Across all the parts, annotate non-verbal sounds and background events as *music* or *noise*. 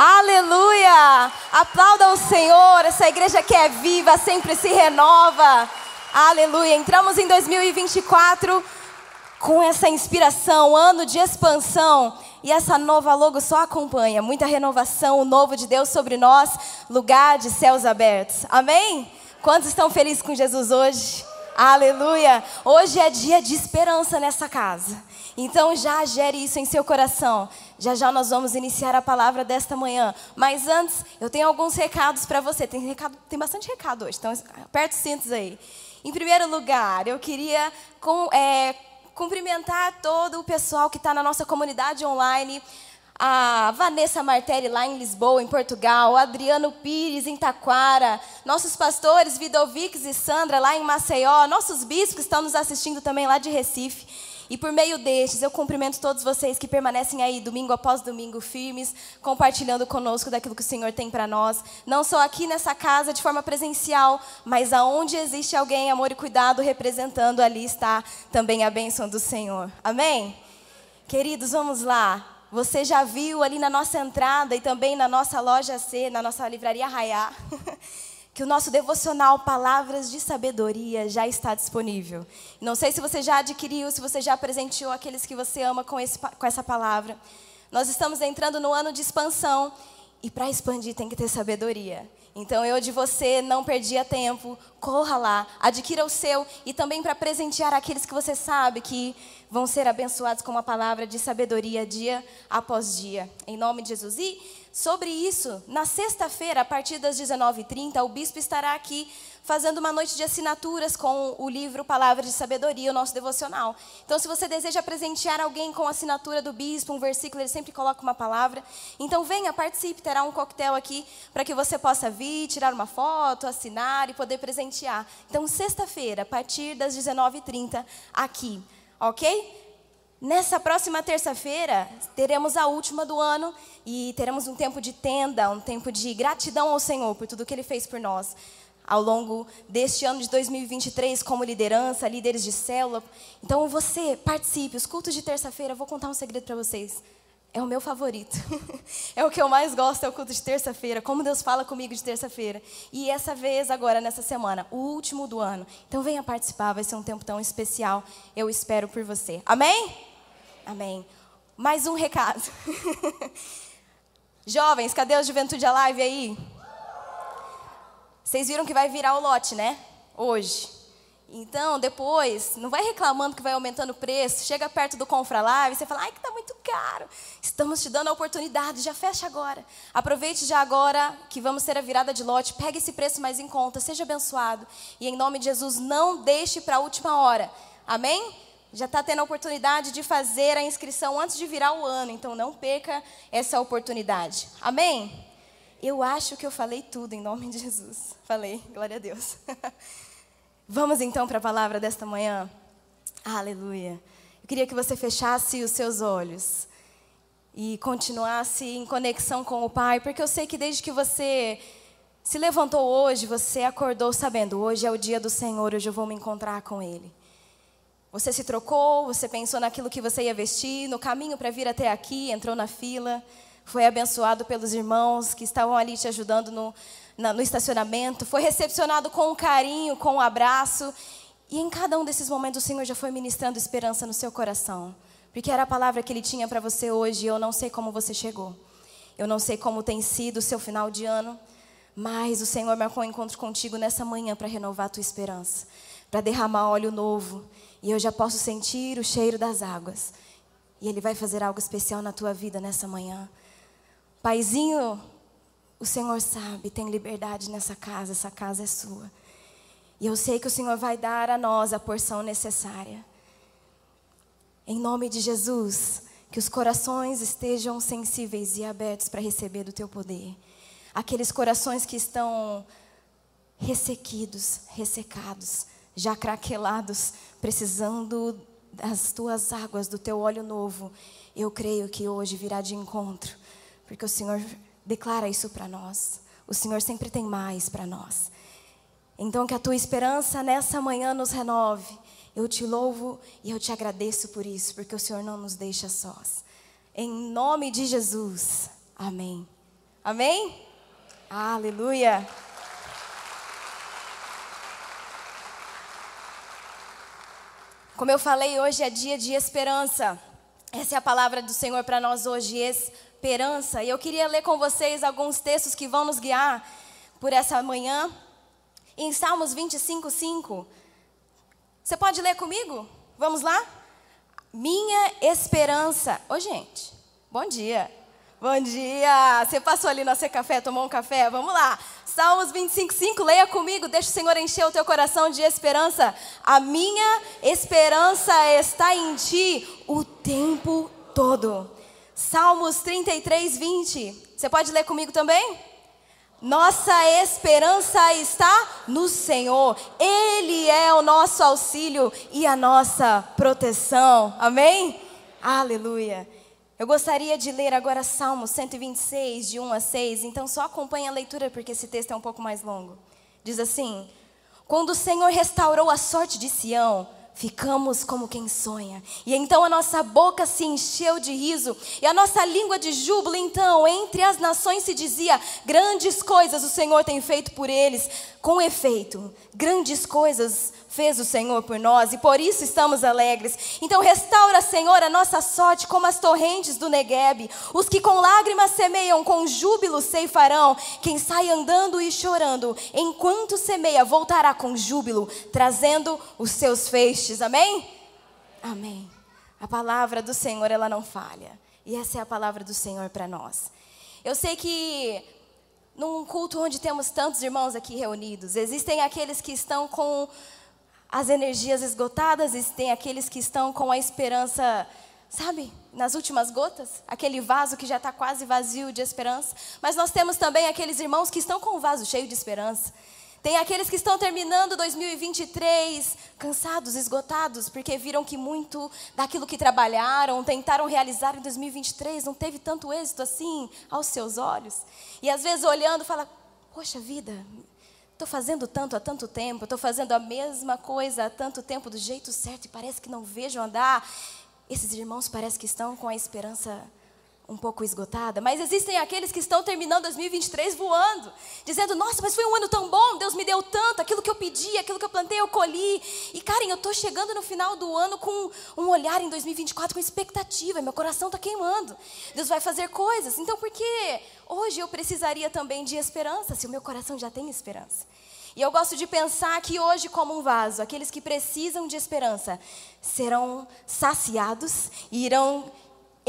Aleluia! Aplauda o Senhor, essa igreja que é viva, sempre se renova. Aleluia! Entramos em 2024 com essa inspiração, ano de expansão. E essa nova logo só acompanha muita renovação, o novo de Deus sobre nós, lugar de céus abertos. Amém? Quantos estão felizes com Jesus hoje? Aleluia! Hoje é dia de esperança nessa casa. Então já gere isso em seu coração. Já já nós vamos iniciar a palavra desta manhã. Mas antes, eu tenho alguns recados para você. Tem, recado, tem bastante recado hoje, então aperta os cintos aí. Em primeiro lugar, eu queria com, é, cumprimentar todo o pessoal que está na nossa comunidade online. A Vanessa Martelli lá em Lisboa, em Portugal, Adriano Pires em Taquara, nossos pastores Vidovics e Sandra lá em Maceió, nossos bispos estão nos assistindo também lá de Recife. E por meio destes, eu cumprimento todos vocês que permanecem aí domingo após domingo firmes, compartilhando conosco daquilo que o Senhor tem para nós, não só aqui nessa casa de forma presencial, mas aonde existe alguém, amor e cuidado representando, ali está também a bênção do Senhor. Amém? Queridos, vamos lá. Você já viu ali na nossa entrada e também na nossa loja C, na nossa livraria Raiá, *laughs* que o nosso devocional Palavras de Sabedoria já está disponível. Não sei se você já adquiriu, se você já presenteou aqueles que você ama com, esse, com essa palavra. Nós estamos entrando no ano de expansão e para expandir tem que ter sabedoria. Então eu de você não perdia tempo, corra lá, adquira o seu e também para presentear aqueles que você sabe que vão ser abençoados com uma palavra de sabedoria dia após dia. Em nome de Jesus. E Sobre isso, na sexta-feira, a partir das 19h30, o bispo estará aqui fazendo uma noite de assinaturas com o livro Palavras de Sabedoria, o nosso devocional. Então, se você deseja presentear alguém com a assinatura do bispo, um versículo, ele sempre coloca uma palavra. Então, venha, participe, terá um coquetel aqui para que você possa vir, tirar uma foto, assinar e poder presentear. Então, sexta-feira, a partir das 19h30, aqui, ok? Nessa próxima terça-feira, teremos a última do ano e teremos um tempo de tenda, um tempo de gratidão ao Senhor por tudo que Ele fez por nós ao longo deste ano de 2023 como liderança, líderes de célula. Então você participe. Os cultos de terça-feira, vou contar um segredo para vocês. É o meu favorito. *laughs* é o que eu mais gosto, é o culto de terça-feira. Como Deus fala comigo de terça-feira. E essa vez, agora, nessa semana, o último do ano. Então venha participar, vai ser um tempo tão especial. Eu espero por você. Amém? Amém. Mais um recado. *laughs* Jovens, cadê a Juventude Alive aí? Vocês viram que vai virar o lote, né? Hoje. Então, depois, não vai reclamando que vai aumentando o preço. Chega perto do Confra Live, você fala, ai, que tá muito caro. Estamos te dando a oportunidade, já fecha agora. Aproveite já agora que vamos ter a virada de lote. Pegue esse preço mais em conta, seja abençoado. E em nome de Jesus, não deixe para a última hora. Amém? já está tendo a oportunidade de fazer a inscrição antes de virar o ano, então não perca essa oportunidade. Amém? Eu acho que eu falei tudo em nome de Jesus. Falei, glória a Deus. *laughs* Vamos então para a palavra desta manhã. Aleluia. Eu queria que você fechasse os seus olhos e continuasse em conexão com o Pai, porque eu sei que desde que você se levantou hoje, você acordou sabendo, hoje é o dia do Senhor, hoje eu vou me encontrar com Ele. Você se trocou, você pensou naquilo que você ia vestir, no caminho para vir até aqui, entrou na fila, foi abençoado pelos irmãos que estavam ali te ajudando no, na, no estacionamento, foi recepcionado com um carinho, com um abraço. E em cada um desses momentos o Senhor já foi ministrando esperança no seu coração. Porque era a palavra que Ele tinha para você hoje eu não sei como você chegou. Eu não sei como tem sido o seu final de ano, mas o Senhor marcou um encontro contigo nessa manhã para renovar a tua esperança, para derramar óleo novo e eu já posso sentir o cheiro das águas. E Ele vai fazer algo especial na tua vida nessa manhã. Paizinho, o Senhor sabe, tem liberdade nessa casa, essa casa é sua. E eu sei que o Senhor vai dar a nós a porção necessária. Em nome de Jesus, que os corações estejam sensíveis e abertos para receber do teu poder. Aqueles corações que estão ressequidos, ressecados, já craquelados, precisando das tuas águas, do teu óleo novo, eu creio que hoje virá de encontro, porque o Senhor declara isso para nós. O Senhor sempre tem mais para nós. Então, que a tua esperança nessa manhã nos renove. Eu te louvo e eu te agradeço por isso, porque o Senhor não nos deixa sós. Em nome de Jesus. Amém. Amém? Aleluia. Como eu falei, hoje é dia de esperança. Essa é a palavra do Senhor para nós hoje. E eu queria ler com vocês alguns textos que vão nos guiar por essa manhã. Em Salmos 25, 5. Você pode ler comigo? Vamos lá? Minha esperança. Ô, gente, bom dia. Bom dia! Você passou ali no Café, Café, tomou um café? Vamos lá. Salmos 25, 5, leia comigo, deixa o Senhor encher o teu coração de esperança. A minha esperança está em ti o tempo todo. Salmos 33, 20. Você pode ler comigo também? Nossa esperança está no Senhor. Ele é o nosso auxílio e a nossa proteção. Amém? Aleluia. Eu gostaria de ler agora Salmo 126, de 1 a 6, então só acompanhe a leitura porque esse texto é um pouco mais longo. Diz assim: Quando o Senhor restaurou a sorte de Sião, ficamos como quem sonha. E então a nossa boca se encheu de riso, e a nossa língua de júbilo. Então, entre as nações se dizia: Grandes coisas o Senhor tem feito por eles. Com efeito, grandes coisas fez o Senhor por nós e por isso estamos alegres. Então restaura, Senhor, a nossa sorte como as torrentes do Negueb. Os que com lágrimas semeiam, com júbilo ceifarão. Quem sai andando e chorando, enquanto semeia, voltará com júbilo, trazendo os seus feixes. Amém? Amém. A palavra do Senhor, ela não falha. E essa é a palavra do Senhor para nós. Eu sei que num culto onde temos tantos irmãos aqui reunidos, existem aqueles que estão com as energias esgotadas e tem aqueles que estão com a esperança, sabe, nas últimas gotas, aquele vaso que já está quase vazio de esperança. Mas nós temos também aqueles irmãos que estão com o vaso cheio de esperança. Tem aqueles que estão terminando 2023 cansados, esgotados, porque viram que muito daquilo que trabalharam, tentaram realizar em 2023 não teve tanto êxito assim aos seus olhos. E às vezes olhando, fala: Poxa vida, Estou fazendo tanto há tanto tempo, estou fazendo a mesma coisa há tanto tempo do jeito certo e parece que não vejo andar. Esses irmãos parece que estão com a esperança um pouco esgotada, mas existem aqueles que estão terminando 2023 voando, dizendo: Nossa, mas foi um ano tão bom, Deus me deu tanto, aquilo que eu pedi, aquilo que eu plantei, eu colhi. E Karen, eu estou chegando no final do ano com um olhar em 2024 com expectativa, meu coração está queimando. Deus vai fazer coisas, então por que hoje eu precisaria também de esperança, se o meu coração já tem esperança? E eu gosto de pensar que hoje, como um vaso, aqueles que precisam de esperança serão saciados e irão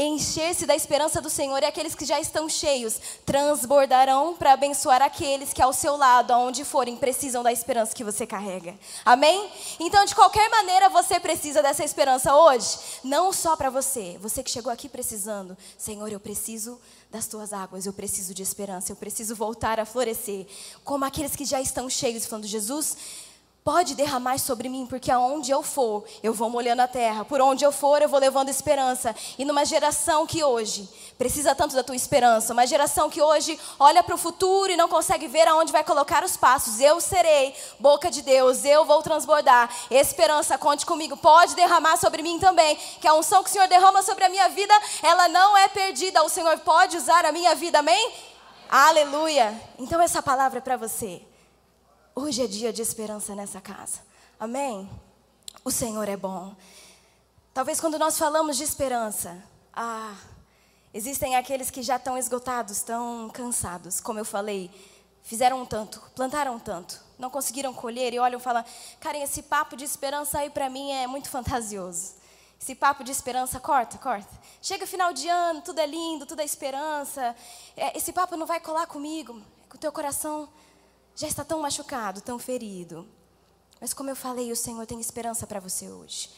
encher-se da esperança do Senhor, e aqueles que já estão cheios transbordarão para abençoar aqueles que ao seu lado, aonde forem, precisam da esperança que você carrega. Amém? Então, de qualquer maneira, você precisa dessa esperança hoje, não só para você, você que chegou aqui precisando, Senhor, eu preciso das tuas águas, eu preciso de esperança, eu preciso voltar a florescer, como aqueles que já estão cheios, falando, Jesus, Pode derramar sobre mim, porque aonde eu for, eu vou molhando a terra. Por onde eu for, eu vou levando esperança. E numa geração que hoje precisa tanto da tua esperança, uma geração que hoje olha para o futuro e não consegue ver aonde vai colocar os passos. Eu serei boca de Deus, eu vou transbordar. Esperança, conte comigo. Pode derramar sobre mim também, que a unção que o Senhor derrama sobre a minha vida, ela não é perdida. O Senhor pode usar a minha vida, amém? amém. Aleluia. Então essa palavra é para você. Hoje é dia de esperança nessa casa. Amém? O Senhor é bom. Talvez quando nós falamos de esperança, ah, existem aqueles que já estão esgotados, estão cansados, como eu falei, fizeram um tanto, plantaram um tanto, não conseguiram colher e olham e falam: Karen, esse papo de esperança aí para mim é muito fantasioso. Esse papo de esperança, corta, corta. Chega final de ano, tudo é lindo, tudo é esperança. É, esse papo não vai colar comigo. Com o teu coração já está tão machucado, tão ferido. Mas como eu falei, o Senhor tem esperança para você hoje.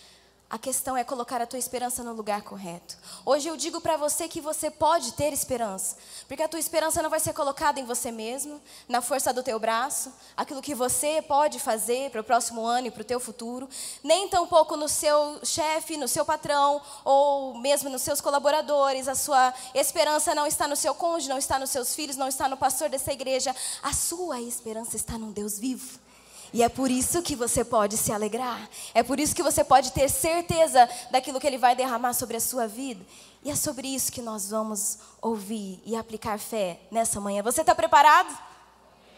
A questão é colocar a tua esperança no lugar correto. Hoje eu digo para você que você pode ter esperança, porque a tua esperança não vai ser colocada em você mesmo, na força do teu braço, aquilo que você pode fazer para o próximo ano e para o teu futuro, nem tampouco no seu chefe, no seu patrão ou mesmo nos seus colaboradores. A sua esperança não está no seu cônjuge, não está nos seus filhos, não está no pastor dessa igreja. A sua esperança está num Deus vivo E é por isso que você pode se alegrar. É por isso que você pode ter certeza daquilo que Ele vai derramar sobre a sua vida. E é sobre isso que nós vamos ouvir e aplicar fé nessa manhã. Você está preparado?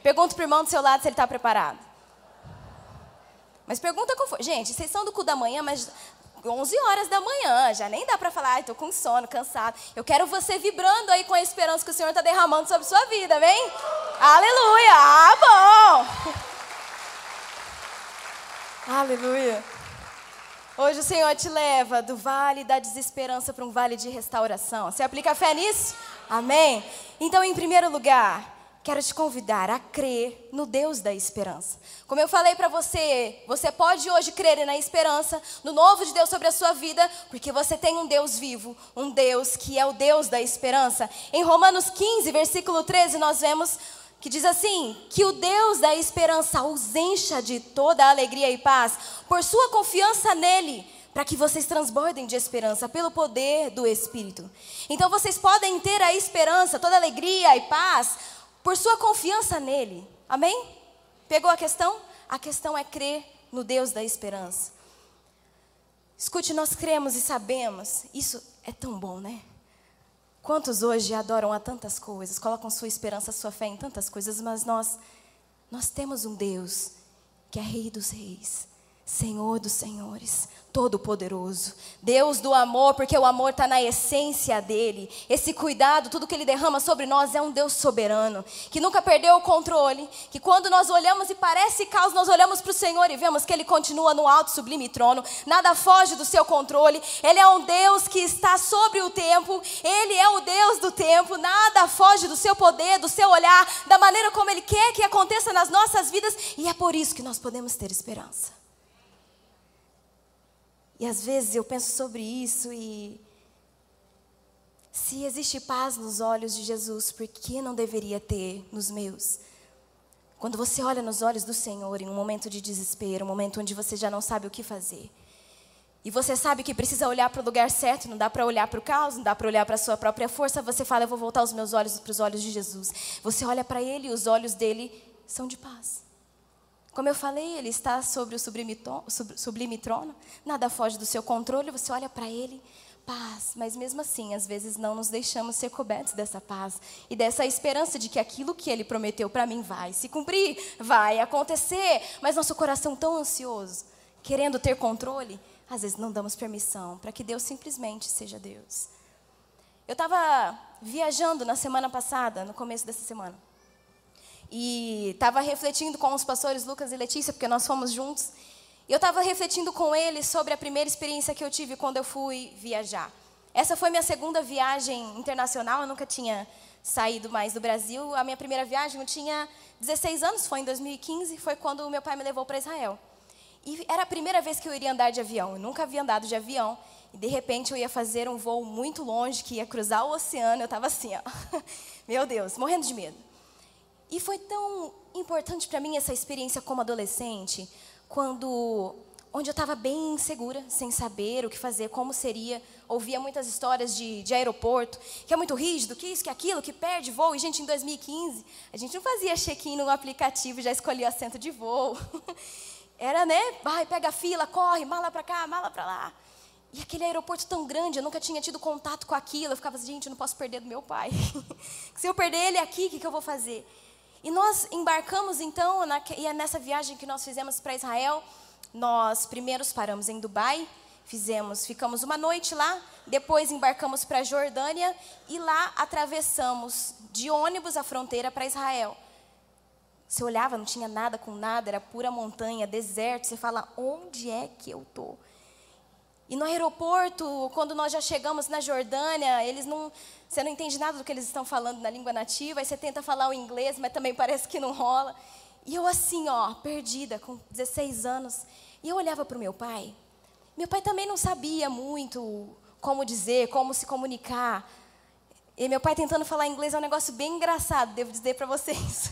Pergunta para o irmão do seu lado se ele está preparado. Mas pergunta com Gente, vocês são do cu da manhã, mas 11 horas da manhã, já nem dá para falar, estou com sono, cansado. Eu quero você vibrando aí com a esperança que o Senhor está derramando sobre sua vida, vem? Aleluia! Ah, bom! *laughs* Aleluia! Hoje o Senhor te leva do vale da desesperança para um vale de restauração. Você aplica fé nisso? Amém? Então, em primeiro lugar, quero te convidar a crer no Deus da esperança. Como eu falei para você, você pode hoje crer na esperança, no novo de Deus sobre a sua vida, porque você tem um Deus vivo, um Deus que é o Deus da esperança. Em Romanos 15, versículo 13, nós vemos que diz assim: que o Deus da esperança os encha de toda alegria e paz, por sua confiança nele para que vocês transbordem de esperança pelo poder do Espírito. Então vocês podem ter a esperança, toda alegria e paz por sua confiança nele. Amém? Pegou a questão? A questão é crer no Deus da esperança. Escute, nós cremos e sabemos, isso é tão bom, né? Quantos hoje adoram a tantas coisas, colocam sua esperança, sua fé em tantas coisas, mas nós nós temos um Deus que é Rei dos Reis, Senhor dos Senhores, Todo-Poderoso, Deus do amor, porque o amor está na essência dele. Esse cuidado, tudo que ele derrama sobre nós é um Deus soberano, que nunca perdeu o controle, que quando nós olhamos e parece caos, nós olhamos para o Senhor e vemos que ele continua no alto sublime trono, nada foge do seu controle. Ele é um Deus que está sobre o tempo, ele é o Deus do tempo, nada foge do seu poder, do seu olhar, da maneira como ele quer que aconteça nas nossas vidas, e é por isso que nós podemos ter esperança. E às vezes eu penso sobre isso e. Se existe paz nos olhos de Jesus, por que não deveria ter nos meus? Quando você olha nos olhos do Senhor em um momento de desespero, um momento onde você já não sabe o que fazer, e você sabe que precisa olhar para o lugar certo, não dá para olhar para o caos, não dá para olhar para a sua própria força, você fala, eu vou voltar os meus olhos para os olhos de Jesus. Você olha para Ele e os olhos dele são de paz. Como eu falei, ele está sobre o sublime, sublime trono, nada foge do seu controle, você olha para ele, paz, mas mesmo assim, às vezes não nos deixamos ser cobertos dessa paz e dessa esperança de que aquilo que ele prometeu para mim vai se cumprir, vai acontecer, mas nosso coração tão ansioso, querendo ter controle, às vezes não damos permissão para que Deus simplesmente seja Deus. Eu estava viajando na semana passada, no começo dessa semana. E estava refletindo com os pastores Lucas e Letícia, porque nós fomos juntos. E eu estava refletindo com eles sobre a primeira experiência que eu tive quando eu fui viajar. Essa foi minha segunda viagem internacional, eu nunca tinha saído mais do Brasil. A minha primeira viagem eu tinha 16 anos, foi em 2015, foi quando meu pai me levou para Israel. E era a primeira vez que eu iria andar de avião, eu nunca havia andado de avião. E de repente eu ia fazer um voo muito longe, que ia cruzar o oceano, eu estava assim, ó. *laughs* Meu Deus, morrendo de medo. E foi tão importante para mim essa experiência como adolescente, quando onde eu estava bem insegura, sem saber o que fazer, como seria. Ouvia muitas histórias de, de aeroporto, que é muito rígido, que isso, que aquilo, que perde voo. E, gente, em 2015, a gente não fazia check-in no aplicativo, já escolhia assento de voo. *laughs* Era, né? Vai, pega a fila, corre, mala para cá, mala para lá. E aquele aeroporto tão grande, eu nunca tinha tido contato com aquilo. Eu ficava assim, gente, eu não posso perder do meu pai. *laughs* Se eu perder ele aqui, o que, que eu vou fazer? E nós embarcamos então, na, e é nessa viagem que nós fizemos para Israel, nós primeiros paramos em Dubai, fizemos, ficamos uma noite lá, depois embarcamos para a Jordânia e lá atravessamos de ônibus a fronteira para Israel. Você olhava, não tinha nada com nada, era pura montanha, deserto. Você fala, onde é que eu tô? E no aeroporto, quando nós já chegamos na Jordânia, eles não, você não entende nada do que eles estão falando na língua nativa, aí você tenta falar o inglês, mas também *laughs* parece que não rola. E eu assim, ó, perdida, com 16 anos, e eu olhava para o meu pai. Meu pai também não sabia muito como dizer, como se comunicar. E meu pai tentando falar inglês é um negócio bem engraçado, devo dizer para vocês.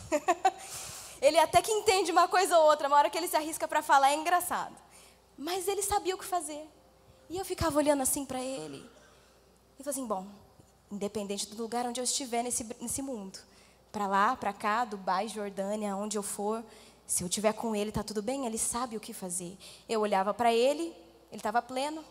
*laughs* ele até que entende uma coisa ou outra, uma hora que ele se arrisca para falar é engraçado. Mas ele sabia o que fazer. E eu ficava olhando assim para ele. E falei assim: bom, independente do lugar onde eu estiver nesse, nesse mundo, para lá, para cá, Dubai, Jordânia, onde eu for, Se eu estiver com ele, está tudo bem, ele sabe o que fazer. Eu olhava para ele, ele estava pleno,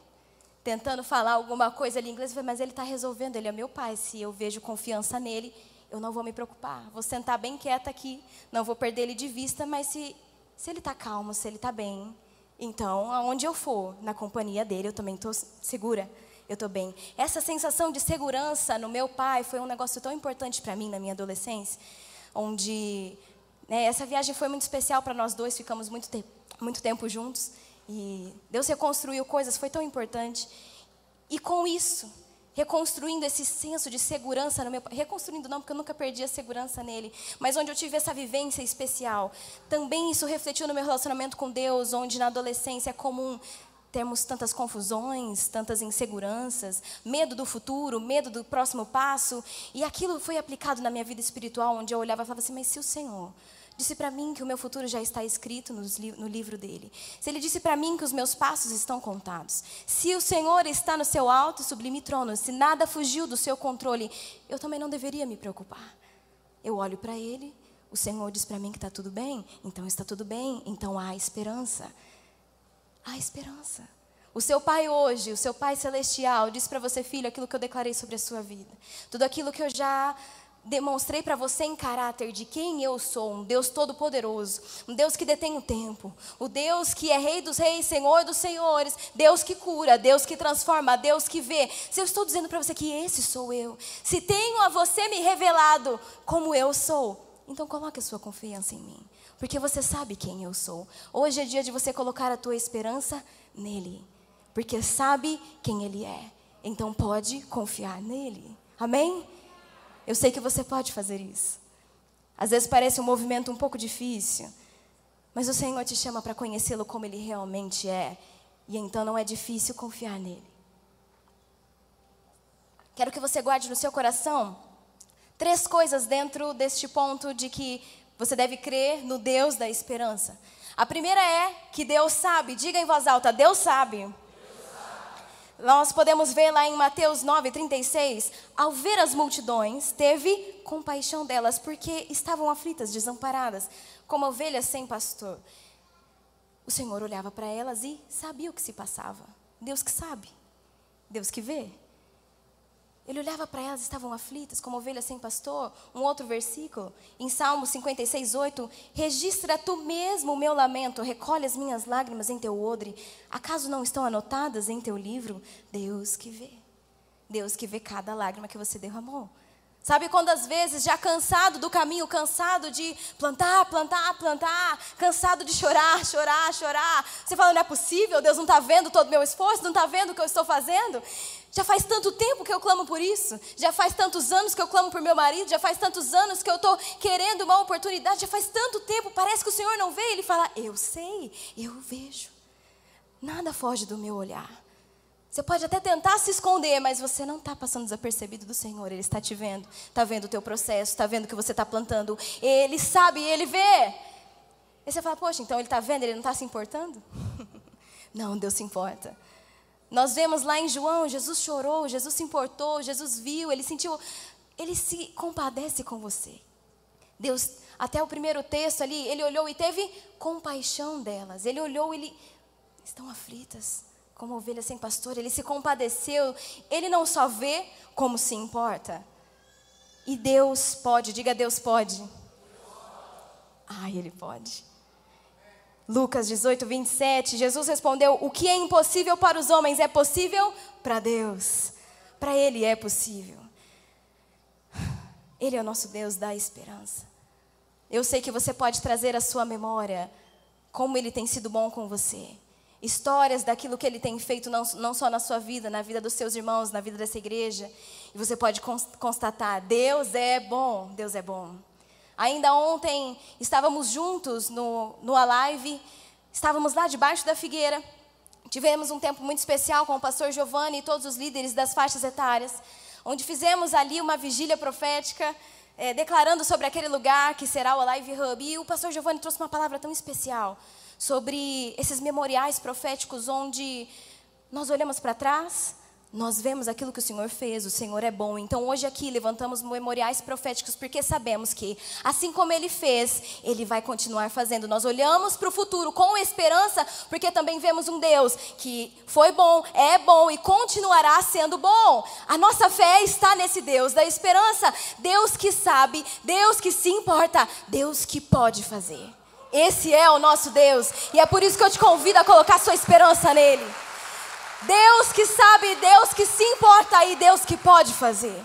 tentando falar alguma coisa ali em inglês, mas ele está resolvendo, ele é meu pai. Se eu vejo confiança nele, eu não vou me preocupar. Vou sentar bem quieta aqui, não vou perder ele de vista, mas se, se ele está calmo, se ele está bem, então, aonde eu for, na companhia dele, eu também estou segura, eu estou bem. Essa sensação de segurança no meu pai foi um negócio tão importante para mim na minha adolescência, onde né, essa viagem foi muito especial para nós dois, ficamos muito, te muito tempo juntos. E Deus reconstruiu coisas, foi tão importante. E com isso, reconstruindo esse senso de segurança no meu reconstruindo não porque eu nunca perdi a segurança nele mas onde eu tive essa vivência especial. Também isso refletiu no meu relacionamento com Deus onde na adolescência é comum termos tantas confusões tantas inseguranças medo do futuro medo do próximo passo e aquilo foi aplicado na minha vida espiritual onde eu olhava e falava assim mas se o Senhor disse para mim que o meu futuro já está escrito no livro dele, se ele disse para mim que os meus passos estão contados, se o Senhor está no seu alto e sublime trono, se nada fugiu do seu controle, eu também não deveria me preocupar. Eu olho para ele, o Senhor diz para mim que está tudo bem, então está tudo bem, então há esperança. Há esperança. O seu pai hoje, o seu pai celestial, diz para você, filho, aquilo que eu declarei sobre a sua vida. Tudo aquilo que eu já demonstrei para você em caráter de quem eu sou, um Deus todo-poderoso, um Deus que detém o tempo, o Deus que é Rei dos Reis, Senhor dos Senhores, Deus que cura, Deus que transforma, Deus que vê. Se eu estou dizendo para você que esse sou eu, se tenho a você me revelado como eu sou, então coloque a sua confiança em mim, porque você sabe quem eu sou. Hoje é dia de você colocar a tua esperança nele, porque sabe quem ele é. Então pode confiar nele. Amém? Eu sei que você pode fazer isso. Às vezes parece um movimento um pouco difícil, mas o Senhor te chama para conhecê-lo como ele realmente é, e então não é difícil confiar nele. Quero que você guarde no seu coração três coisas dentro deste ponto de que você deve crer no Deus da esperança. A primeira é que Deus sabe, diga em voz alta: Deus sabe nós podemos ver lá em Mateus 9:36, ao ver as multidões, teve compaixão delas, porque estavam aflitas, desamparadas, como ovelhas sem pastor. O Senhor olhava para elas e sabia o que se passava. Deus que sabe, Deus que vê. Ele olhava para elas, estavam aflitas, como ovelhas sem pastor. Um outro versículo, em Salmo 56, 8: Registra tu mesmo o meu lamento, recolhe as minhas lágrimas em teu odre. Acaso não estão anotadas em teu livro? Deus que vê. Deus que vê cada lágrima que você derramou. Sabe quando às vezes, já cansado do caminho, cansado de plantar, plantar, plantar, cansado de chorar, chorar, chorar, você fala, não é possível, Deus não está vendo todo o meu esforço, não está vendo o que eu estou fazendo? Já faz tanto tempo que eu clamo por isso, já faz tantos anos que eu clamo por meu marido, já faz tantos anos que eu estou querendo uma oportunidade, já faz tanto tempo, parece que o Senhor não vê. Ele fala, eu sei, eu vejo. Nada foge do meu olhar. Você pode até tentar se esconder, mas você não está passando desapercebido do Senhor. Ele está te vendo, está vendo o teu processo, está vendo o que você está plantando. Ele sabe, ele vê. E você fala, poxa, então ele está vendo, ele não está se importando? *laughs* não, Deus se importa. Nós vemos lá em João, Jesus chorou, Jesus se importou, Jesus viu, ele sentiu, ele se compadece com você. Deus, até o primeiro texto ali, ele olhou e teve compaixão delas. Ele olhou, ele estão aflitas como ovelha sem pastor, ele se compadeceu. Ele não só vê, como se importa. E Deus pode, diga Deus pode. Ai, Ele pode. Lucas 18, 27, Jesus respondeu: O que é impossível para os homens é possível para Deus. Para Ele é possível. Ele é o nosso Deus da esperança. Eu sei que você pode trazer à sua memória como Ele tem sido bom com você histórias daquilo que ele tem feito, não, não só na sua vida, na vida dos seus irmãos, na vida dessa igreja. E você pode constatar: Deus é bom, Deus é bom. Ainda ontem estávamos juntos no, no Alive, estávamos lá debaixo da figueira. Tivemos um tempo muito especial com o pastor Giovanni e todos os líderes das faixas etárias, onde fizemos ali uma vigília profética, é, declarando sobre aquele lugar que será o Alive Hub. E o pastor Giovanni trouxe uma palavra tão especial sobre esses memoriais proféticos onde nós olhamos para trás, nós vemos aquilo que o Senhor fez, o Senhor é bom. Então, hoje aqui levantamos memoriais proféticos porque sabemos que, assim como Ele fez, Ele vai continuar fazendo. Nós olhamos para o futuro com esperança, porque também vemos um Deus que foi bom, é bom e continuará sendo bom. A nossa fé está nesse Deus da esperança, Deus que sabe, Deus que se importa, Deus que pode fazer. Esse é o nosso Deus, e é por isso que eu te convido a colocar sua esperança nele. Deus que sabe, Deus que se importa e Deus que pode fazer.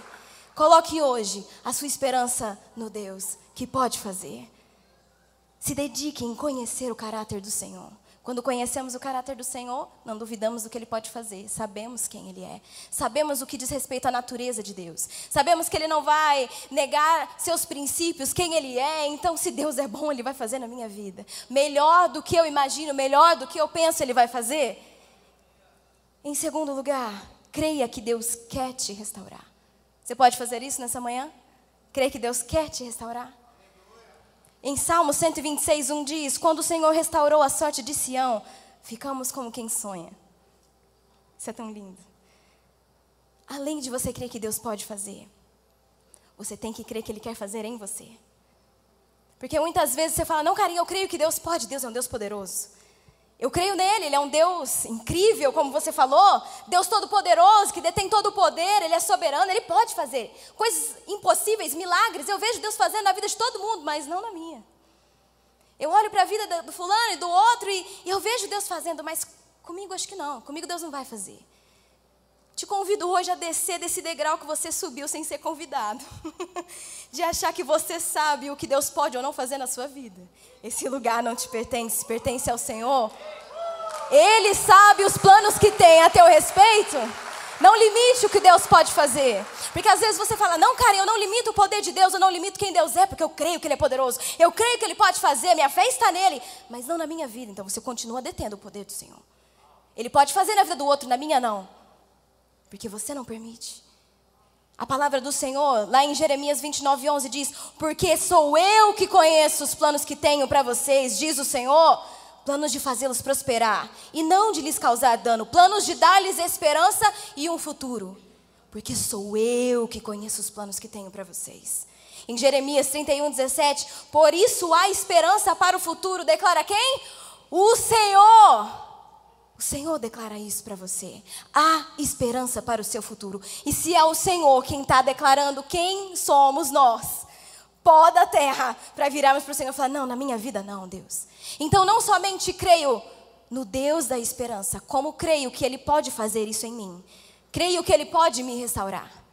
Coloque hoje a sua esperança no Deus que pode fazer. Se dedique em conhecer o caráter do Senhor. Quando conhecemos o caráter do Senhor, não duvidamos do que Ele pode fazer. Sabemos quem Ele é. Sabemos o que diz respeito à natureza de Deus. Sabemos que Ele não vai negar seus princípios, quem Ele é. Então, se Deus é bom, Ele vai fazer na minha vida. Melhor do que eu imagino, melhor do que eu penso, Ele vai fazer. Em segundo lugar, creia que Deus quer te restaurar. Você pode fazer isso nessa manhã? Creia que Deus quer te restaurar? Em Salmo 126, 1 diz: Quando o Senhor restaurou a sorte de Sião, ficamos como quem sonha. Isso é tão lindo. Além de você crer que Deus pode fazer, você tem que crer que Ele quer fazer em você. Porque muitas vezes você fala, não, carinho, eu creio que Deus pode, Deus é um Deus poderoso. Eu creio nele, ele é um Deus incrível, como você falou, Deus todo-poderoso, que detém todo o poder, ele é soberano, ele pode fazer coisas impossíveis, milagres. Eu vejo Deus fazendo na vida de todo mundo, mas não na minha. Eu olho para a vida do fulano e do outro e, e eu vejo Deus fazendo, mas comigo acho que não, comigo Deus não vai fazer. Te convido hoje a descer desse degrau que você subiu sem ser convidado. *laughs* De achar que você sabe o que Deus pode ou não fazer na sua vida. Esse lugar não te pertence, pertence ao Senhor. Ele sabe os planos que tem a teu respeito. Não limite o que Deus pode fazer. Porque às vezes você fala, não, cara, eu não limito o poder de Deus, eu não limito quem Deus é, porque eu creio que Ele é poderoso. Eu creio que Ele pode fazer, minha fé está nele, mas não na minha vida. Então você continua detendo o poder do Senhor. Ele pode fazer na vida do outro, na minha não. Porque você não permite. A palavra do Senhor, lá em Jeremias 29, 11, diz: Porque sou eu que conheço os planos que tenho para vocês, diz o Senhor, planos de fazê-los prosperar e não de lhes causar dano, planos de dar-lhes esperança e um futuro. Porque sou eu que conheço os planos que tenho para vocês. Em Jeremias 31, 17: Por isso há esperança para o futuro, declara quem? O Senhor. O Senhor declara isso para você. Há esperança para o seu futuro. E se é o Senhor quem está declarando quem somos nós, pó da terra, para virarmos para o Senhor e falar: Não, na minha vida não, Deus. Então, não somente creio no Deus da esperança, como creio que Ele pode fazer isso em mim. Creio que Ele pode me restaurar.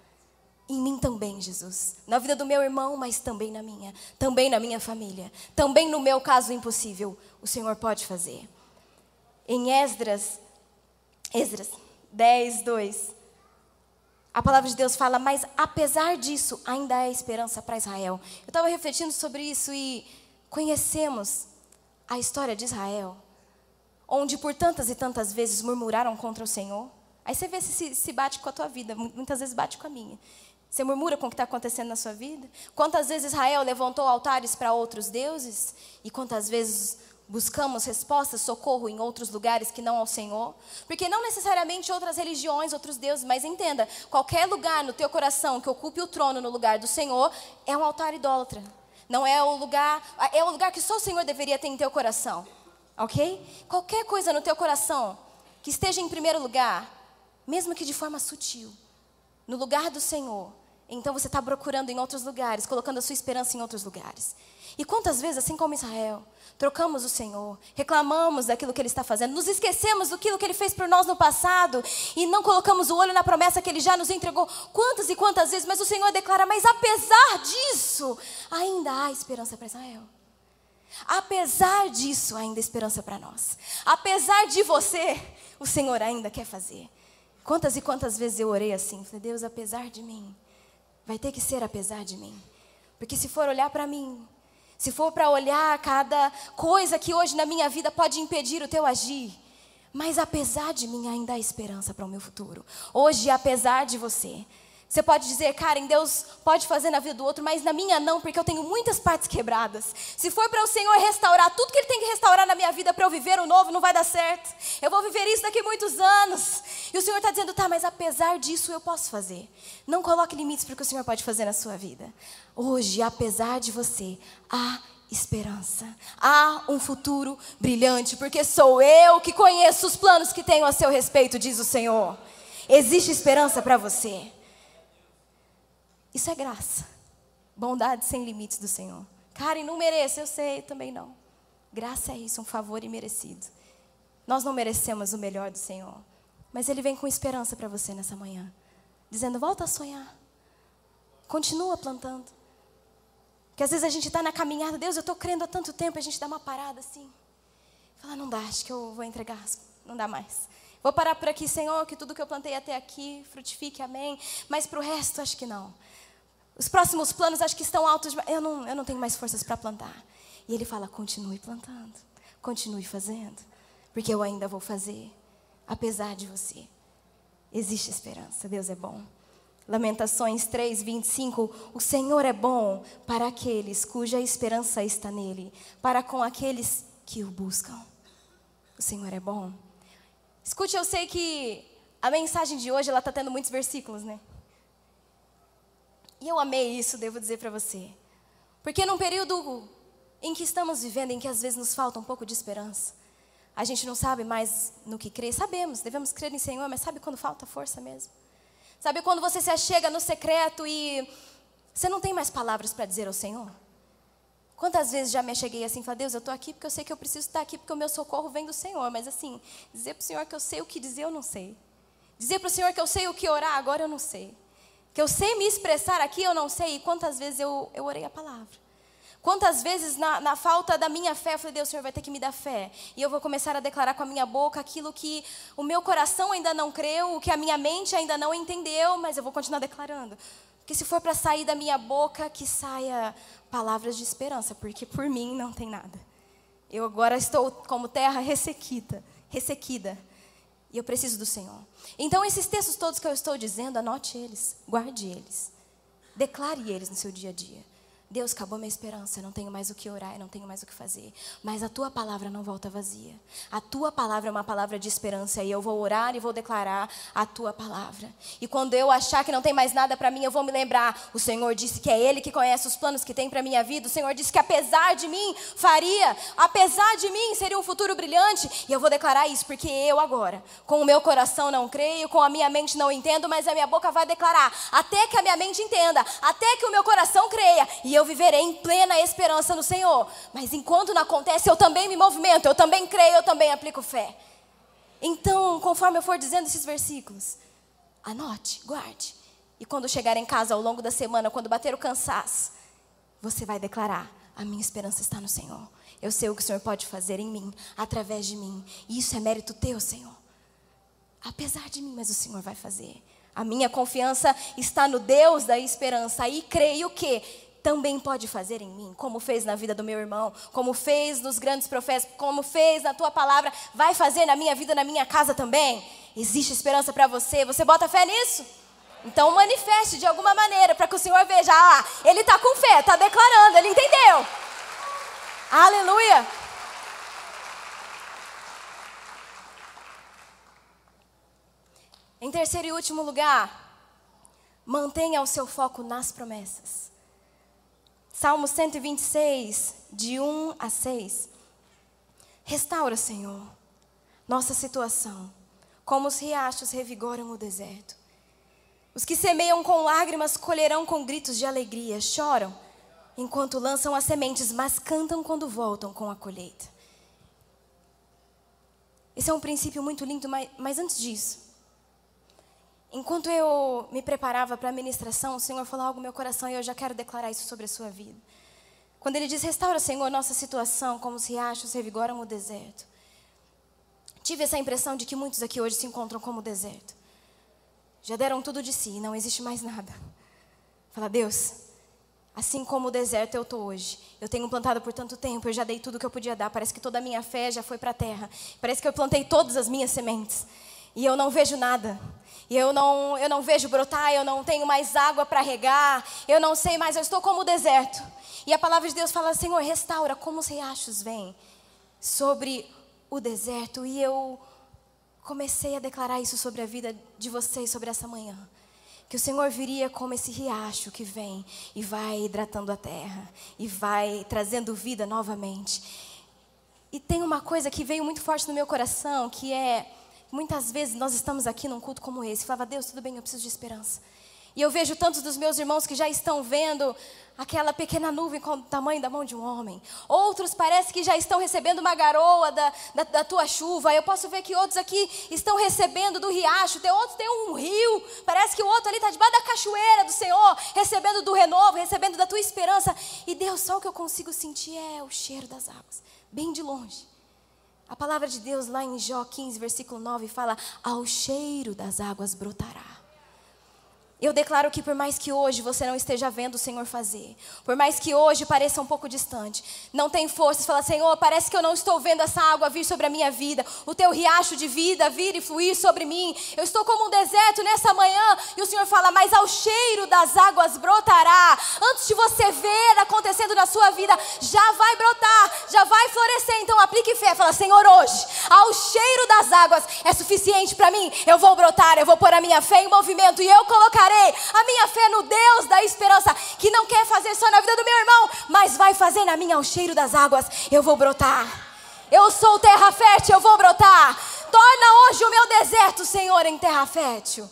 Em mim também, Jesus. Na vida do meu irmão, mas também na minha. Também na minha família. Também no meu caso impossível. O Senhor pode fazer. Em Esdras, Esdras 10, 2, a palavra de Deus fala, mas apesar disso, ainda há esperança para Israel. Eu estava refletindo sobre isso e conhecemos a história de Israel, onde por tantas e tantas vezes murmuraram contra o Senhor. Aí você vê se se bate com a tua vida, muitas vezes bate com a minha. Você murmura com o que está acontecendo na sua vida? Quantas vezes Israel levantou altares para outros deuses? E quantas vezes buscamos respostas, socorro em outros lugares que não ao Senhor. Porque não necessariamente outras religiões, outros deuses, mas entenda, qualquer lugar no teu coração que ocupe o trono no lugar do Senhor é um altar idólatra. Não é o lugar, é o lugar que só o Senhor deveria ter em teu coração. OK? Qualquer coisa no teu coração que esteja em primeiro lugar, mesmo que de forma sutil, no lugar do Senhor, então você está procurando em outros lugares, colocando a sua esperança em outros lugares. E quantas vezes, assim como Israel, trocamos o Senhor, reclamamos daquilo que Ele está fazendo, nos esquecemos do que Ele fez por nós no passado e não colocamos o olho na promessa que Ele já nos entregou quantas e quantas vezes, mas o Senhor declara: Mas apesar disso, ainda há esperança para Israel. Apesar disso, ainda há esperança para nós. Apesar de você, o Senhor ainda quer fazer. Quantas e quantas vezes eu orei assim, falei: Deus, apesar de mim, vai ter que ser apesar de mim. Porque se for olhar para mim, se for para olhar cada coisa que hoje na minha vida pode impedir o teu agir, mas apesar de mim ainda há esperança para o meu futuro. Hoje, apesar de você, Você pode dizer, Karen, Deus pode fazer na vida do outro, mas na minha não, porque eu tenho muitas partes quebradas. Se for para o Senhor restaurar tudo que Ele tem que restaurar na minha vida para eu viver o novo, não vai dar certo. Eu vou viver isso daqui muitos anos. E o Senhor está dizendo, tá, mas apesar disso eu posso fazer. Não coloque limites para o que o Senhor pode fazer na sua vida. Hoje, apesar de você, há esperança. Há um futuro brilhante, porque sou eu que conheço os planos que tenho a seu respeito, diz o Senhor. Existe esperança para você. Isso é graça. Bondade sem limites do Senhor. Karen, não mereço, eu sei, também não. Graça é isso, um favor imerecido. Nós não merecemos o melhor do Senhor. Mas Ele vem com esperança para você nessa manhã. Dizendo: volta a sonhar. Continua plantando. Porque às vezes a gente está na caminhada, Deus, eu estou crendo há tanto tempo, a gente dá uma parada assim. Fala, não dá, acho que eu vou entregar, não dá mais. Vou parar por aqui, Senhor, que tudo que eu plantei até aqui frutifique, amém. Mas para o resto, acho que não. Os próximos planos acho que estão altos, eu não, eu não tenho mais forças para plantar. E ele fala: continue plantando, continue fazendo, porque eu ainda vou fazer, apesar de você. Existe esperança, Deus é bom. Lamentações 3, 25. O Senhor é bom para aqueles cuja esperança está nele, para com aqueles que o buscam. O Senhor é bom. Escute, eu sei que a mensagem de hoje ela está tendo muitos versículos, né? E eu amei isso, devo dizer para você. Porque num período em que estamos vivendo, em que às vezes nos falta um pouco de esperança, a gente não sabe mais no que crer. Sabemos, devemos crer em Senhor, mas sabe quando falta força mesmo? Sabe quando você se achega no secreto e você não tem mais palavras para dizer ao Senhor? Quantas vezes já me cheguei assim, falei, Deus, eu estou aqui porque eu sei que eu preciso estar aqui porque o meu socorro vem do Senhor. Mas assim, dizer para o Senhor que eu sei o que dizer, eu não sei. Dizer para o Senhor que eu sei o que orar, agora eu não sei. Que eu sei me expressar aqui, eu não sei. E quantas vezes eu, eu orei a palavra. Quantas vezes, na, na, falta da minha fé, eu falei, Deus, o Senhor vai ter que me dar fé. E eu vou começar a declarar com a minha boca aquilo que o meu coração ainda não creu, o que a minha mente ainda não entendeu, mas eu vou continuar declarando. Porque se for para sair da minha boca, que saia palavras de esperança, porque por mim não tem nada. Eu agora estou como terra ressequida, ressequida. E eu preciso do Senhor. Então, esses textos todos que eu estou dizendo, anote eles, guarde eles. Declare eles no seu dia a dia. Deus, acabou minha esperança, eu não tenho mais o que orar, eu não tenho mais o que fazer. Mas a tua palavra não volta vazia. A tua palavra é uma palavra de esperança e eu vou orar e vou declarar a tua palavra. E quando eu achar que não tem mais nada para mim, eu vou me lembrar. O Senhor disse que é Ele que conhece os planos que tem para minha vida. O Senhor disse que apesar de mim faria, apesar de mim seria um futuro brilhante. E eu vou declarar isso porque eu agora, com o meu coração não creio, com a minha mente não entendo, mas a minha boca vai declarar até que a minha mente entenda, até que o meu coração creia. E eu eu viverei em plena esperança no Senhor. Mas enquanto não acontece, eu também me movimento, eu também creio, eu também aplico fé. Então, conforme eu for dizendo esses versículos, anote, guarde. E quando chegar em casa ao longo da semana, quando bater o cansaço, você vai declarar: A minha esperança está no Senhor. Eu sei o que o Senhor pode fazer em mim, através de mim. E isso é mérito teu, Senhor. Apesar de mim, mas o Senhor vai fazer. A minha confiança está no Deus da esperança. E creio que também pode fazer em mim, como fez na vida do meu irmão, como fez nos grandes profetas, como fez na tua palavra, vai fazer na minha vida, na minha casa também. Existe esperança para você. Você bota fé nisso? Então manifeste de alguma maneira para que o Senhor veja, ah, ele está com fé, está declarando, ele entendeu. Aleluia. Em terceiro e último lugar, mantenha o seu foco nas promessas. Salmo 126, de 1 a 6. Restaura, Senhor, nossa situação, como os riachos revigoram o deserto. Os que semeiam com lágrimas colherão com gritos de alegria, choram enquanto lançam as sementes, mas cantam quando voltam com a colheita. Esse é um princípio muito lindo, mas, mas antes disso, Enquanto eu me preparava para a ministração, o Senhor falou algo no meu coração e eu já quero declarar isso sobre a sua vida. Quando Ele diz: Restaura, Senhor, nossa situação, como os riachos revigoram o deserto. Tive essa impressão de que muitos aqui hoje se encontram como o deserto. Já deram tudo de si, não existe mais nada. Fala, Deus, assim como o deserto eu estou hoje. Eu tenho plantado por tanto tempo, eu já dei tudo que eu podia dar. Parece que toda a minha fé já foi para a terra. Parece que eu plantei todas as minhas sementes. E eu não vejo nada. E eu não, eu não vejo brotar, eu não tenho mais água para regar, eu não sei mais, eu estou como o deserto. E a palavra de Deus fala: Senhor, restaura como os riachos vêm sobre o deserto. E eu comecei a declarar isso sobre a vida de vocês, sobre essa manhã. Que o Senhor viria como esse riacho que vem e vai hidratando a terra, e vai trazendo vida novamente. E tem uma coisa que veio muito forte no meu coração, que é Muitas vezes nós estamos aqui num culto como esse, falava, Deus, tudo bem, eu preciso de esperança. E eu vejo tantos dos meus irmãos que já estão vendo aquela pequena nuvem com o tamanho da mão de um homem. Outros parece que já estão recebendo uma garoa da, da, da, tua chuva. Eu posso ver que outros aqui estão recebendo do riacho. Tem outros tem um rio. Parece que o outro ali está debaixo da cachoeira do Senhor, recebendo do renovo, recebendo da tua esperança. E Deus, só o que eu consigo sentir é o cheiro das águas, bem de longe. A palavra de Deus lá em Jó 15, versículo 9 fala: Ao cheiro das águas brotará. Eu declaro que por mais que hoje você não esteja vendo o Senhor fazer, por mais que hoje pareça um pouco distante, não tem forças, fala, Senhor, parece que eu não estou vendo essa água vir sobre a minha vida, o teu riacho de vida vir e fluir sobre mim. Eu estou como um deserto nessa manhã, e o Senhor fala, mas ao cheiro das águas brotará. Antes de você ver acontecendo na sua vida, já vai brotar, já vai florescer. Então aplique fé, fala, Senhor, hoje, ao cheiro das águas é suficiente para mim. Eu vou brotar, eu vou pôr a minha fé em movimento e eu colocarei a minha fé no Deus da esperança, que não quer fazer só na vida do meu irmão, mas vai fazer na minha ao cheiro das águas. Eu vou brotar. Eu sou terra fértil, eu vou brotar. Torna hoje o meu deserto, Senhor, em terra fértil.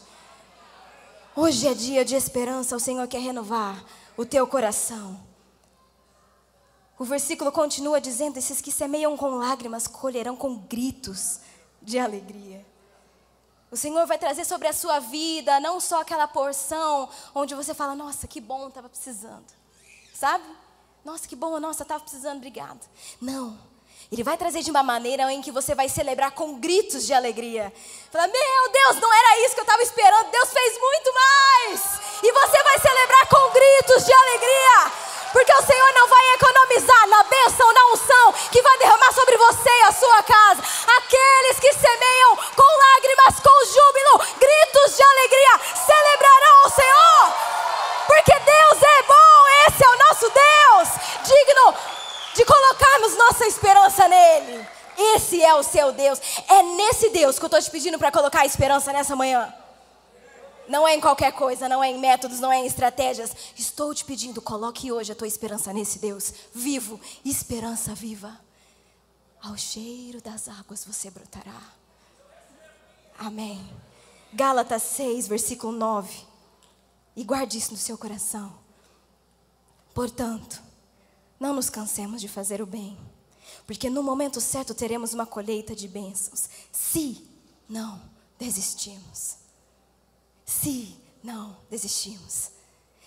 Hoje é dia de esperança, o Senhor quer renovar o teu coração. O versículo continua dizendo: esses que semeiam com lágrimas colherão com gritos de alegria. O Senhor vai trazer sobre a sua vida não só aquela porção onde você fala, nossa, que bom, estava precisando. Sabe? Nossa, que bom, nossa, estava precisando, obrigado. Não. Ele vai trazer de uma maneira em que você vai celebrar com gritos de alegria. Fala, meu Deus, não era isso que eu estava esperando, Deus fez muito mais. E você vai celebrar com gritos de alegria. Porque o Senhor não vai economizar na bênção, na unção que vai derramar sobre você e a sua casa. Aqueles que semeiam com lágrimas, com júbilo, gritos de alegria, celebrarão o Senhor. Porque Deus é bom, esse é o nosso Deus, digno de colocarmos nossa esperança nele. Esse é o seu Deus. É nesse Deus que eu estou te pedindo para colocar a esperança nessa manhã. Não é em qualquer coisa, não é em métodos, não é em estratégias. Estou te pedindo, coloque hoje a tua esperança nesse Deus vivo, esperança viva. Ao cheiro das águas você brotará. Amém. Gálatas 6, versículo 9. E guarde isso no seu coração. Portanto, não nos cansemos de fazer o bem, porque no momento certo teremos uma colheita de bênçãos, se não desistimos se não desistimos.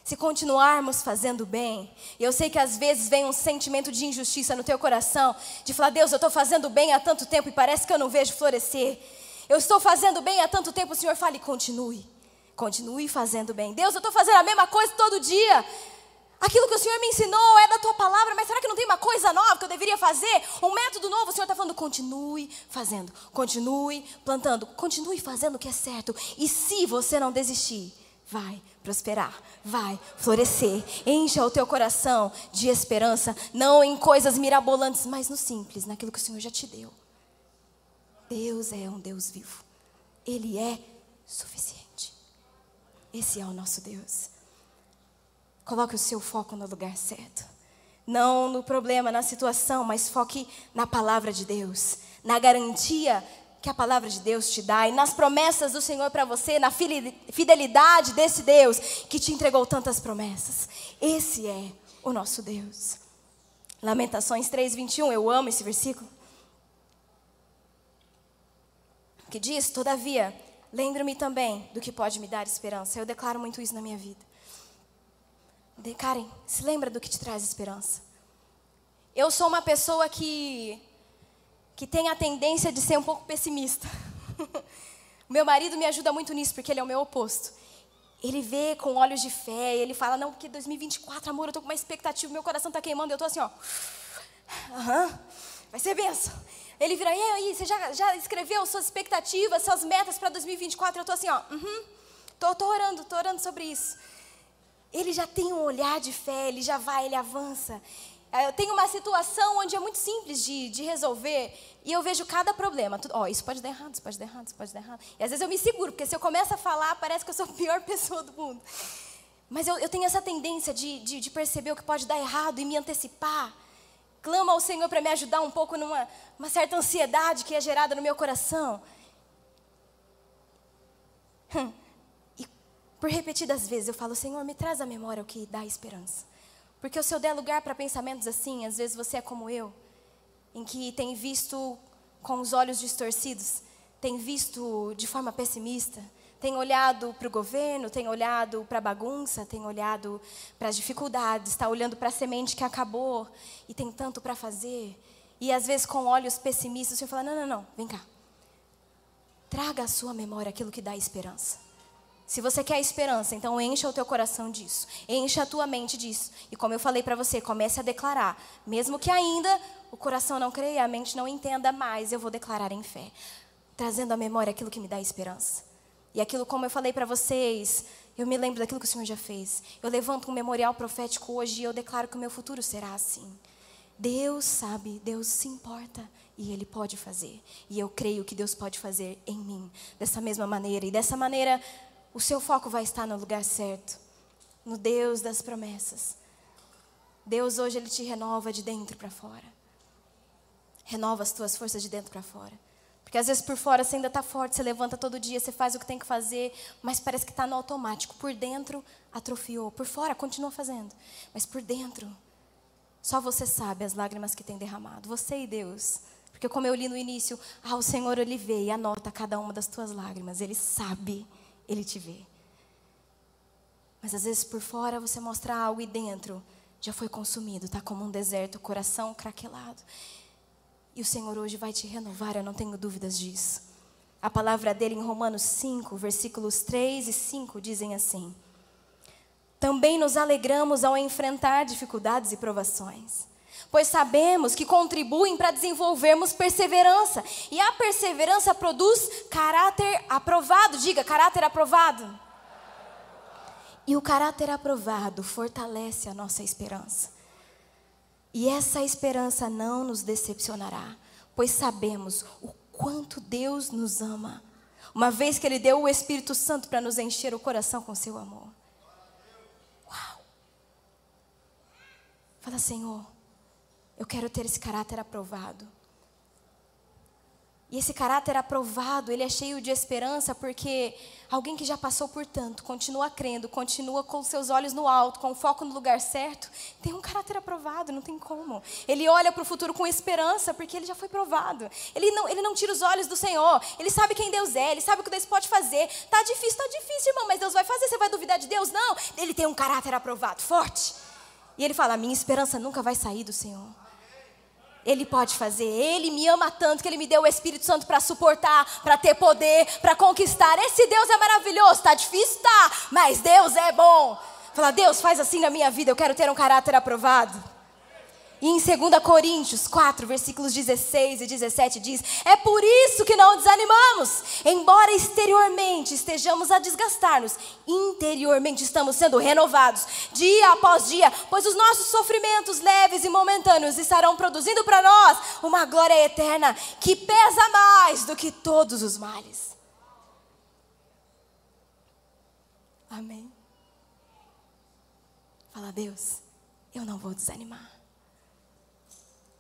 Se continuarmos fazendo bem, e eu sei que às vezes vem um sentimento de injustiça no teu coração, de falar, Deus, eu estou fazendo bem há tanto tempo e parece que eu não vejo florescer. Eu estou fazendo bem há tanto tempo, o Senhor fale, continue. Continue fazendo bem. Deus, eu estou fazendo a mesma coisa todo dia. Aquilo que o Senhor me ensinou é da tua palavra, mas será que não tem uma coisa nova que eu deveria fazer? Um método novo? O Senhor está falando, continue fazendo, continue plantando, continue fazendo o que é certo. E se você não desistir, vai prosperar, vai florescer. Encha o teu coração de esperança, não em coisas mirabolantes, mas no simples, naquilo que o Senhor já te deu. Deus é um Deus vivo, Ele é suficiente. Esse é o nosso Deus. Coloque o seu foco no lugar certo. Não no problema, na situação, mas foque na palavra de Deus, na garantia que a palavra de Deus te dá e nas promessas do Senhor para você, na fidelidade desse Deus que te entregou tantas promessas. Esse é o nosso Deus. Lamentações 3:21, eu amo esse versículo. Que diz: "Todavia, lembro-me também do que pode me dar esperança". Eu declaro muito isso na minha vida. Karen, se lembra do que te traz esperança. Eu sou uma pessoa que, que tem a tendência de ser um pouco pessimista. *laughs* meu marido me ajuda muito nisso, porque ele é o meu oposto. Ele vê com olhos de fé, ele fala, não, porque 2024, amor, eu tô com uma expectativa, meu coração tá queimando, eu tô assim, ó. *sighs* Aham, vai ser benção. Ele vira, e aí, você já, já escreveu suas expectativas, suas metas para 2024? Eu estou assim, ó, uhum, tô, tô orando, tô orando sobre isso. Ele já tem um olhar de fé, ele já vai, ele avança. É, eu tenho uma situação onde é muito simples de, de resolver e eu vejo cada problema. Oh, isso pode dar errado, isso pode dar errado, isso pode dar errado. E às vezes eu me seguro, porque se eu começo a falar, parece que eu sou a pior *laughs* pessoa do mundo. Mas eu, eu tenho essa tendência de, de, de, perceber o que pode dar errado e me antecipar. Clamo ao Senhor para me ajudar um pouco numa uma certa ansiedade que é gerada no meu coração. Hum. Por repetidas vezes eu falo, Senhor, me traz à memória o que dá esperança. Porque se eu der lugar para pensamentos assim, às vezes você é como eu, em que tem visto com os olhos distorcidos, tem visto de forma pessimista, tem olhado para o governo, tem olhado para a bagunça, tem olhado para as dificuldades, está olhando para a semente que acabou e tem tanto para fazer. E às vezes com olhos pessimistas, o Senhor fala: não, não, não, vem cá. Traga à sua memória aquilo que dá esperança. Se você quer esperança, então encha o teu coração disso, encha a tua mente disso. E como eu falei para você, comece a declarar, mesmo que ainda o coração não creia, a mente não entenda mais, eu vou declarar em fé, trazendo à memória aquilo que me dá esperança. E aquilo, como eu falei para vocês, eu me lembro daquilo que o Senhor já fez. Eu levanto um memorial profético hoje e eu declaro que o meu futuro será assim. Deus sabe, Deus se importa e Ele pode fazer. E eu creio que Deus pode fazer em mim dessa mesma maneira. E dessa maneira, o seu foco vai estar no lugar certo, no Deus das promessas. Deus hoje Ele te renova de dentro para fora. Renova as tuas forças de dentro para fora. Porque às vezes por fora você ainda está forte, você levanta todo dia, você faz o que tem que fazer, mas parece que está no automático. Por dentro, atrofiou. Por fora, continua fazendo. Mas por dentro, só você sabe as lágrimas que tem derramado. Você e Deus. Porque como eu li no início, ah, o Senhor ele vê e anota cada uma das tuas lágrimas. Ele sabe, ele te vê. Mas às vezes por fora você mostra algo e dentro já foi consumido, está como um deserto, coração craquelado. E o Senhor hoje vai te renovar, eu não tenho dúvidas disso. A palavra dele em Romanos 5, versículos 3 e 5 dizem assim: Também nos alegramos ao enfrentar dificuldades e provações, pois sabemos que contribuem para desenvolvermos perseverança, e a perseverança produz caráter aprovado. Diga, caráter aprovado. E o caráter aprovado fortalece a nossa esperança. E essa esperança não nos decepcionará, pois sabemos o quanto Deus nos ama, uma vez que Ele deu o Espírito Santo para nos encher o coração com seu amor. Uau! Fala, Senhor, eu quero ter esse caráter aprovado. E esse caráter aprovado, ele é cheio de esperança, porque alguém que já passou por tanto, continua crendo, continua com seus olhos no alto, com o foco no lugar certo, tem um caráter aprovado, não tem como. Ele olha para o futuro com esperança, porque ele já foi provado. Ele não, ele não tira os olhos do Senhor, ele sabe quem Deus é, ele sabe o que Deus pode fazer. Tá difícil, tá difícil, irmão, mas Deus vai fazer, você vai duvidar de Deus? Não, ele tem um caráter aprovado, forte. E ele fala: minha esperança nunca vai sair do Senhor. Ele pode fazer. Ele me ama tanto que ele me deu o Espírito Santo para suportar, para ter poder, para conquistar. Esse Deus é maravilhoso. Tá difícil, tá? Mas Deus é bom. Fala, Deus, faz assim na minha vida. Eu quero ter um caráter aprovado. E em 2 Coríntios 4, versículos 16 e 17 diz: É por isso que não desanimamos, embora exteriormente estejamos a desgastar-nos, interiormente estamos sendo renovados dia após dia, pois os nossos sofrimentos leves e momentâneos estarão produzindo para nós uma glória eterna que pesa mais do que todos os males. Amém. Fala, Deus, eu não vou desanimar.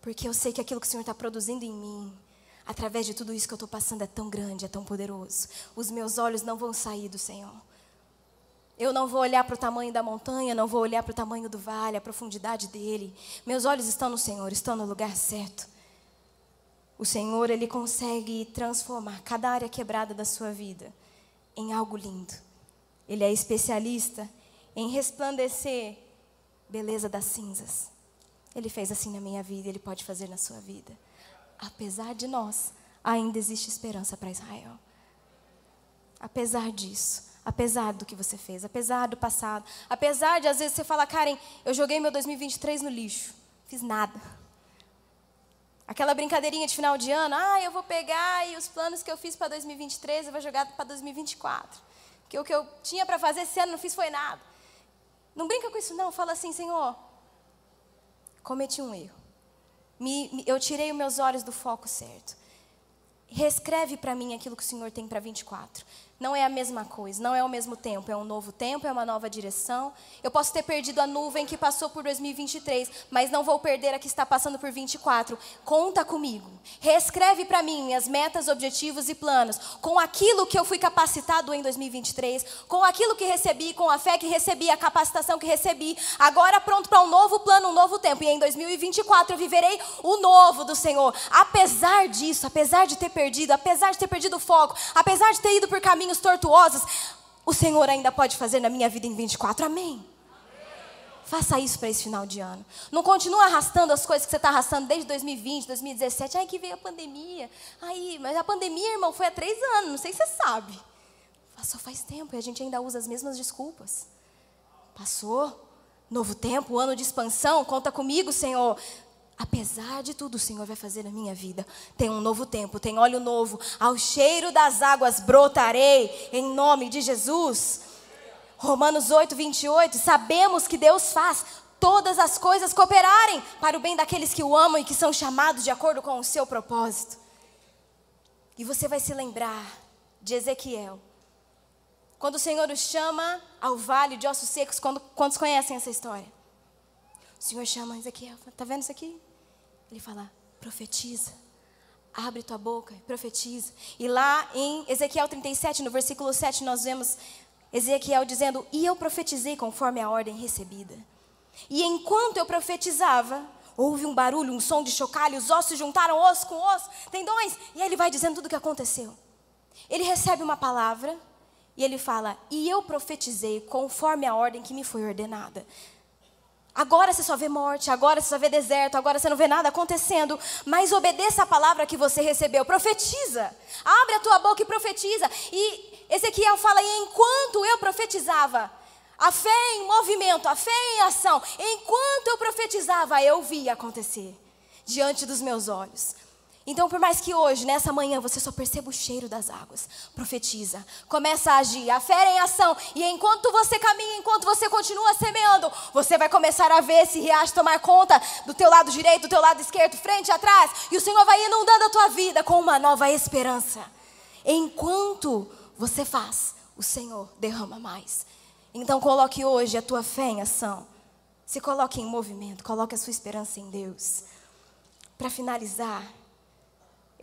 Porque eu sei que aquilo que o Senhor está produzindo em mim, através de tudo isso que eu estou passando, é tão grande, é tão poderoso. Os meus olhos não vão sair do Senhor. Eu não vou olhar para o tamanho da montanha, não vou olhar para o tamanho do vale, a profundidade dele. Meus olhos estão no Senhor, estão no lugar certo. O Senhor, Ele consegue transformar cada área quebrada da sua vida em algo lindo. Ele é especialista em resplandecer beleza das cinzas. Ele fez assim na minha vida, ele pode fazer na sua vida. Apesar de nós, ainda existe esperança para Israel. Apesar disso, apesar do que você fez, apesar do passado, apesar de às vezes você falar, Karen, eu joguei meu 2023 no lixo, fiz nada. Aquela brincadeirinha de final de ano, ah, eu vou pegar e os planos que eu fiz para 2023 eu vou jogar para 2024. Porque o que eu tinha para fazer esse ano não fiz foi nada. Não brinca com isso não, fala assim, Senhor, cometi um erro. Me, me, eu tirei os meus olhos do foco certo. Reescreve para mim aquilo que o Senhor tem para 24. Não é a mesma coisa, não é o mesmo tempo, é um novo tempo, é uma nova direção. Eu posso ter perdido a nuvem que passou por 2023, mas não vou perder a que está passando por 24. Conta comigo. Reescreve para mim minhas metas, objetivos e planos, com aquilo que eu fui capacitado em 2023, com aquilo que recebi, com a fé que recebi, a capacitação que recebi. Agora pronto para um novo plano, um novo tempo. E em 2024 eu viverei o novo do Senhor. Apesar disso, apesar de ter perdido, apesar de ter perdido o foco, apesar de ter ido por caminho caminhos tortuosos, o Senhor ainda pode fazer na minha vida em 24. Amém. Faça isso para esse final de ano. Não continue arrastando as coisas que você está arrastando desde 2020, 2017. Ai, que veio a pandemia. Aí, mas a pandemia, irmão, foi há três anos. Não sei se você sabe. Passou faz tempo e a gente ainda usa as mesmas desculpas. Passou. Novo tempo, ano de expansão. Conta comigo, Senhor. Apesar de tudo, o Senhor vai fazer na minha vida. Tem um novo tempo, tem óleo novo. Ao cheiro das águas brotarei, em nome de Jesus. Romanos 8, 28. Sabemos que Deus faz todas as coisas cooperarem para o bem daqueles que o amam e que são chamados de acordo com o seu propósito. E você vai se lembrar de Ezequiel. Quando o Senhor o chama ao vale de ossos secos, quando, quantos conhecem essa história? O Senhor chama Ezequiel, está vendo isso aqui? Ele fala, profetiza. Abre tua boca e profetiza. E lá em Ezequiel 37, no versículo 7, nós vemos Ezequiel dizendo: E eu profetizei conforme a ordem recebida. E enquanto eu profetizava, houve um barulho, um som de chocalho, os ossos juntaram osso com osso, tendões, e aí ele vai dizendo tudo o que aconteceu. Ele recebe uma palavra e ele fala: E eu profetizei conforme a ordem que me foi ordenada. Agora você só vê morte, agora você só vê deserto, agora você não vê nada acontecendo. Mas obedeça a palavra que você recebeu, profetiza. Abre a tua boca e profetiza. E Ezequiel fala: e enquanto eu profetizava, a fé em movimento, a fé em ação, enquanto eu profetizava, eu via acontecer diante dos meus olhos. Então, por mais que hoje, nessa manhã, você só perceba o cheiro das águas, profetiza, começa a agir, a fé em ação, e enquanto você caminha, enquanto você continua semeando, você vai começar a ver esse riacho tomar conta do teu lado direito, do teu lado esquerdo, frente, atrás, e o Senhor vai inundando a tua vida com uma nova esperança. Enquanto você faz, o Senhor derrama mais. Então, coloque hoje a tua fé em ação, se coloque em movimento, coloque a sua esperança em Deus. Para finalizar,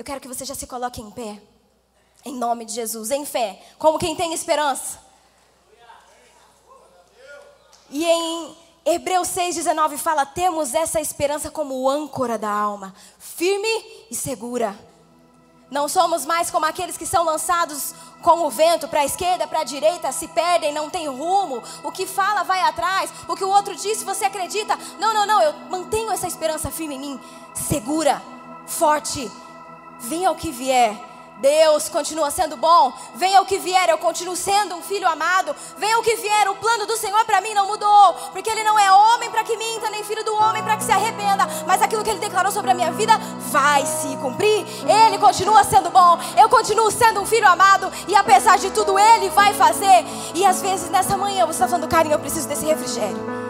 eu quero que você já se coloque em pé. Em nome de Jesus, em fé, como quem tem esperança. E em Hebreus 6,19 fala: temos essa esperança como âncora da alma, firme e segura. Não somos mais como aqueles que são lançados com o vento para a esquerda, para a direita, se perdem, não tem rumo. O que fala vai atrás, o que o outro disse você acredita. Não, não, não, eu mantenho essa esperança firme em mim, segura, forte, venha o que vier. Deus continua sendo bom. Venha o que vier, eu continuo sendo um filho amado. Venha o que vier, o plano do Senhor para mim não mudou. Porque Ele não é homem para que minta, nem filho do homem para que se arrependa. Mas aquilo que Ele declarou sobre a minha vida vai se cumprir. Ele continua sendo bom. Eu continuo sendo um filho amado. E apesar de tudo, Ele vai fazer. E às vezes nessa manhã você está falando, carinho, eu preciso desse refrigério.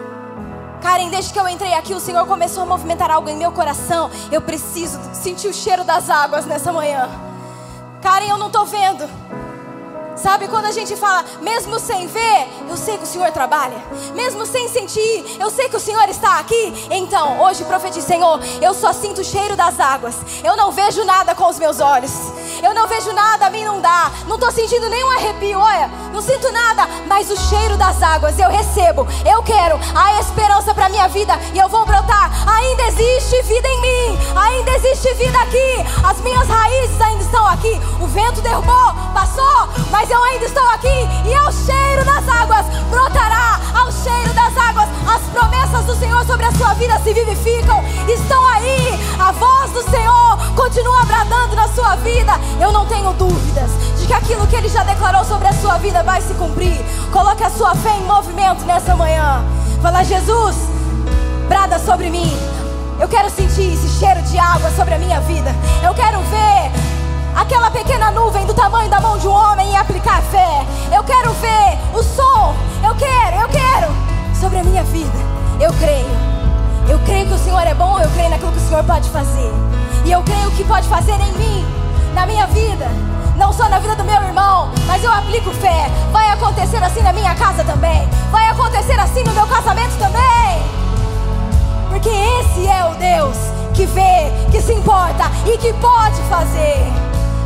Karen, desde que eu entrei aqui, o Senhor começou a movimentar algo em meu coração. Eu preciso sentir o cheiro das águas nessa manhã. Karen, eu não estou vendo. Sabe quando a gente fala, mesmo sem ver, eu sei que o Senhor trabalha. Mesmo sem sentir, eu sei que o Senhor está aqui. Então, hoje profetize, Senhor, eu só sinto o cheiro das águas. Eu não vejo nada com os meus olhos. Eu não vejo nada, a mim não dá. Não estou sentindo nenhum arrepio, olha. Não sinto nada, mas o cheiro das águas eu recebo. Eu quero a esperança para minha vida e eu vou brotar. Ainda existe vida em mim. Ainda existe vida aqui. As minhas raízes ainda estão aqui. O vento derrubou, passou, mas eu ainda estou aqui e ao cheiro das águas brotará, ao cheiro das águas, as promessas do Senhor sobre a sua vida se vivificam, estão aí, a voz do Senhor continua bradando na sua vida. Eu não tenho dúvidas de que aquilo que Ele já declarou sobre a sua vida vai se cumprir. Coloque a sua fé em movimento nessa manhã. Fala, Jesus, brada sobre mim. Eu quero sentir esse cheiro de água sobre a minha vida. Eu quero ver aquela pequena nuvem do tamanho da mão de um homem e aplicar fé. Eu quero ver o som. Eu quero, eu quero sobre a minha vida. Eu creio. Eu creio que o Senhor é bom, eu creio naquilo que o Senhor pode fazer. E eu creio que pode fazer em mim, na minha vida, não só na vida do meu irmão, mas eu aplico fé. Vai acontecer assim na minha casa também. Vai acontecer assim no meu casamento também. Porque esse é o Deus que vê, que se importa e que pode fazer.